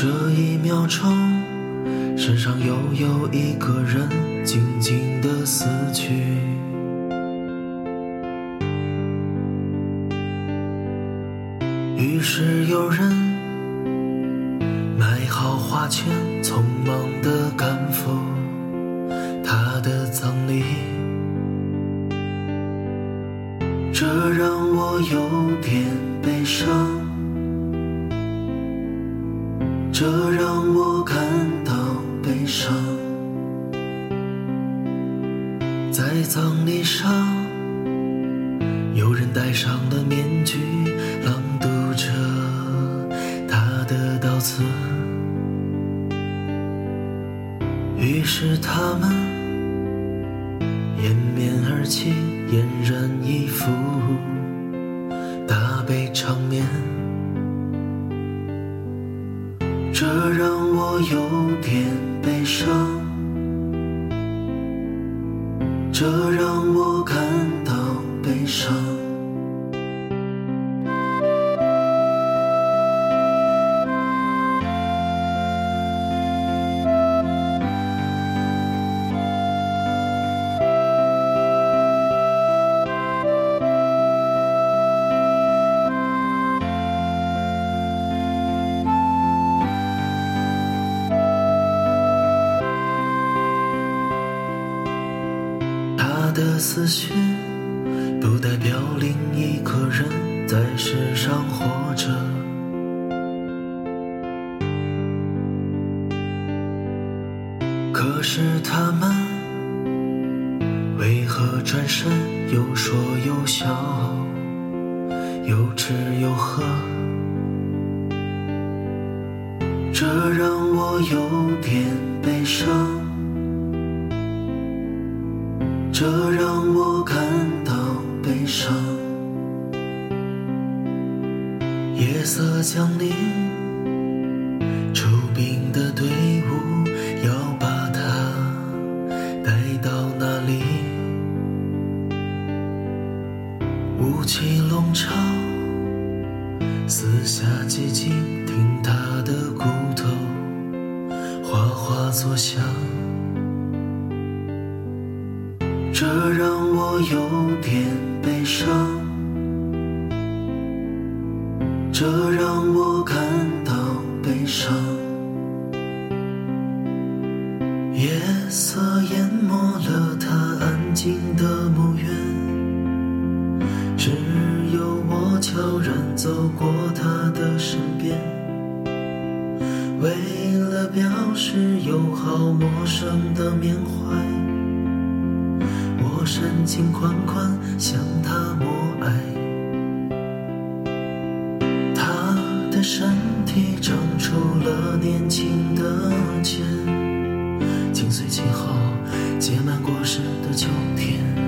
这一秒钟，身上又有一个人静静的死去。于是有人买好花圈，匆忙的赶赴他的葬礼。这让我有点悲伤。这让我感到悲伤，在葬礼上，有人戴上了面具，朗读着他的悼词。于是他们掩面而泣，俨然一副这让我有点悲伤，这让我感到悲伤。的死讯不代表另一个人在世上活着。可是他们为何转身又说又笑，又吃又喝？这让我有点悲伤。这让我感到悲伤。夜色降临，出殡的队伍要把他带到哪里？雾气笼罩，四下寂静，听他的骨头哗哗作响。这让我有点悲伤，这让我感到悲伤。夜色淹没了他安静的墓园，只有我悄然走过他的身边，为了表示友好，陌生的缅怀。深情款款向他默哀，他的身体长出了年轻的茧，紧随其后结满果实的秋天。